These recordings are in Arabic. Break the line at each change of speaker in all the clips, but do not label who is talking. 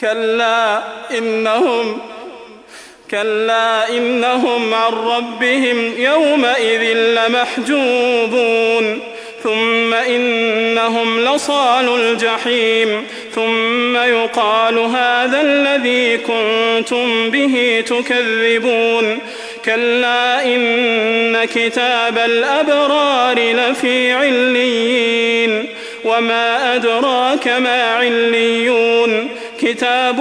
كلا إنهم كلا إنهم عن ربهم يومئذ لمحجوبون. ثم إنهم لصال الجحيم. ثم يقال هذا الذي كنتم به تكذبون. كلا إن كتاب الأبرار لفي عليين. وما أدراك ما عليون. كتاب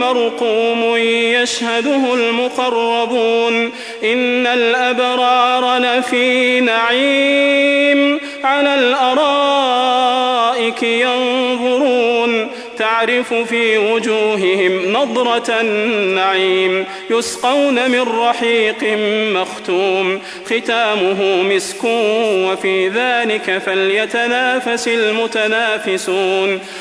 مرقوم يشهده المقربون. إن الأبرار لفي نعيم على الأرائك ينظرون. تعرف في وجوههم نضرة النعيم يسقون من رحيق مختوم. ختامه مسك وفي ذلك فليتنافس المتنافسون.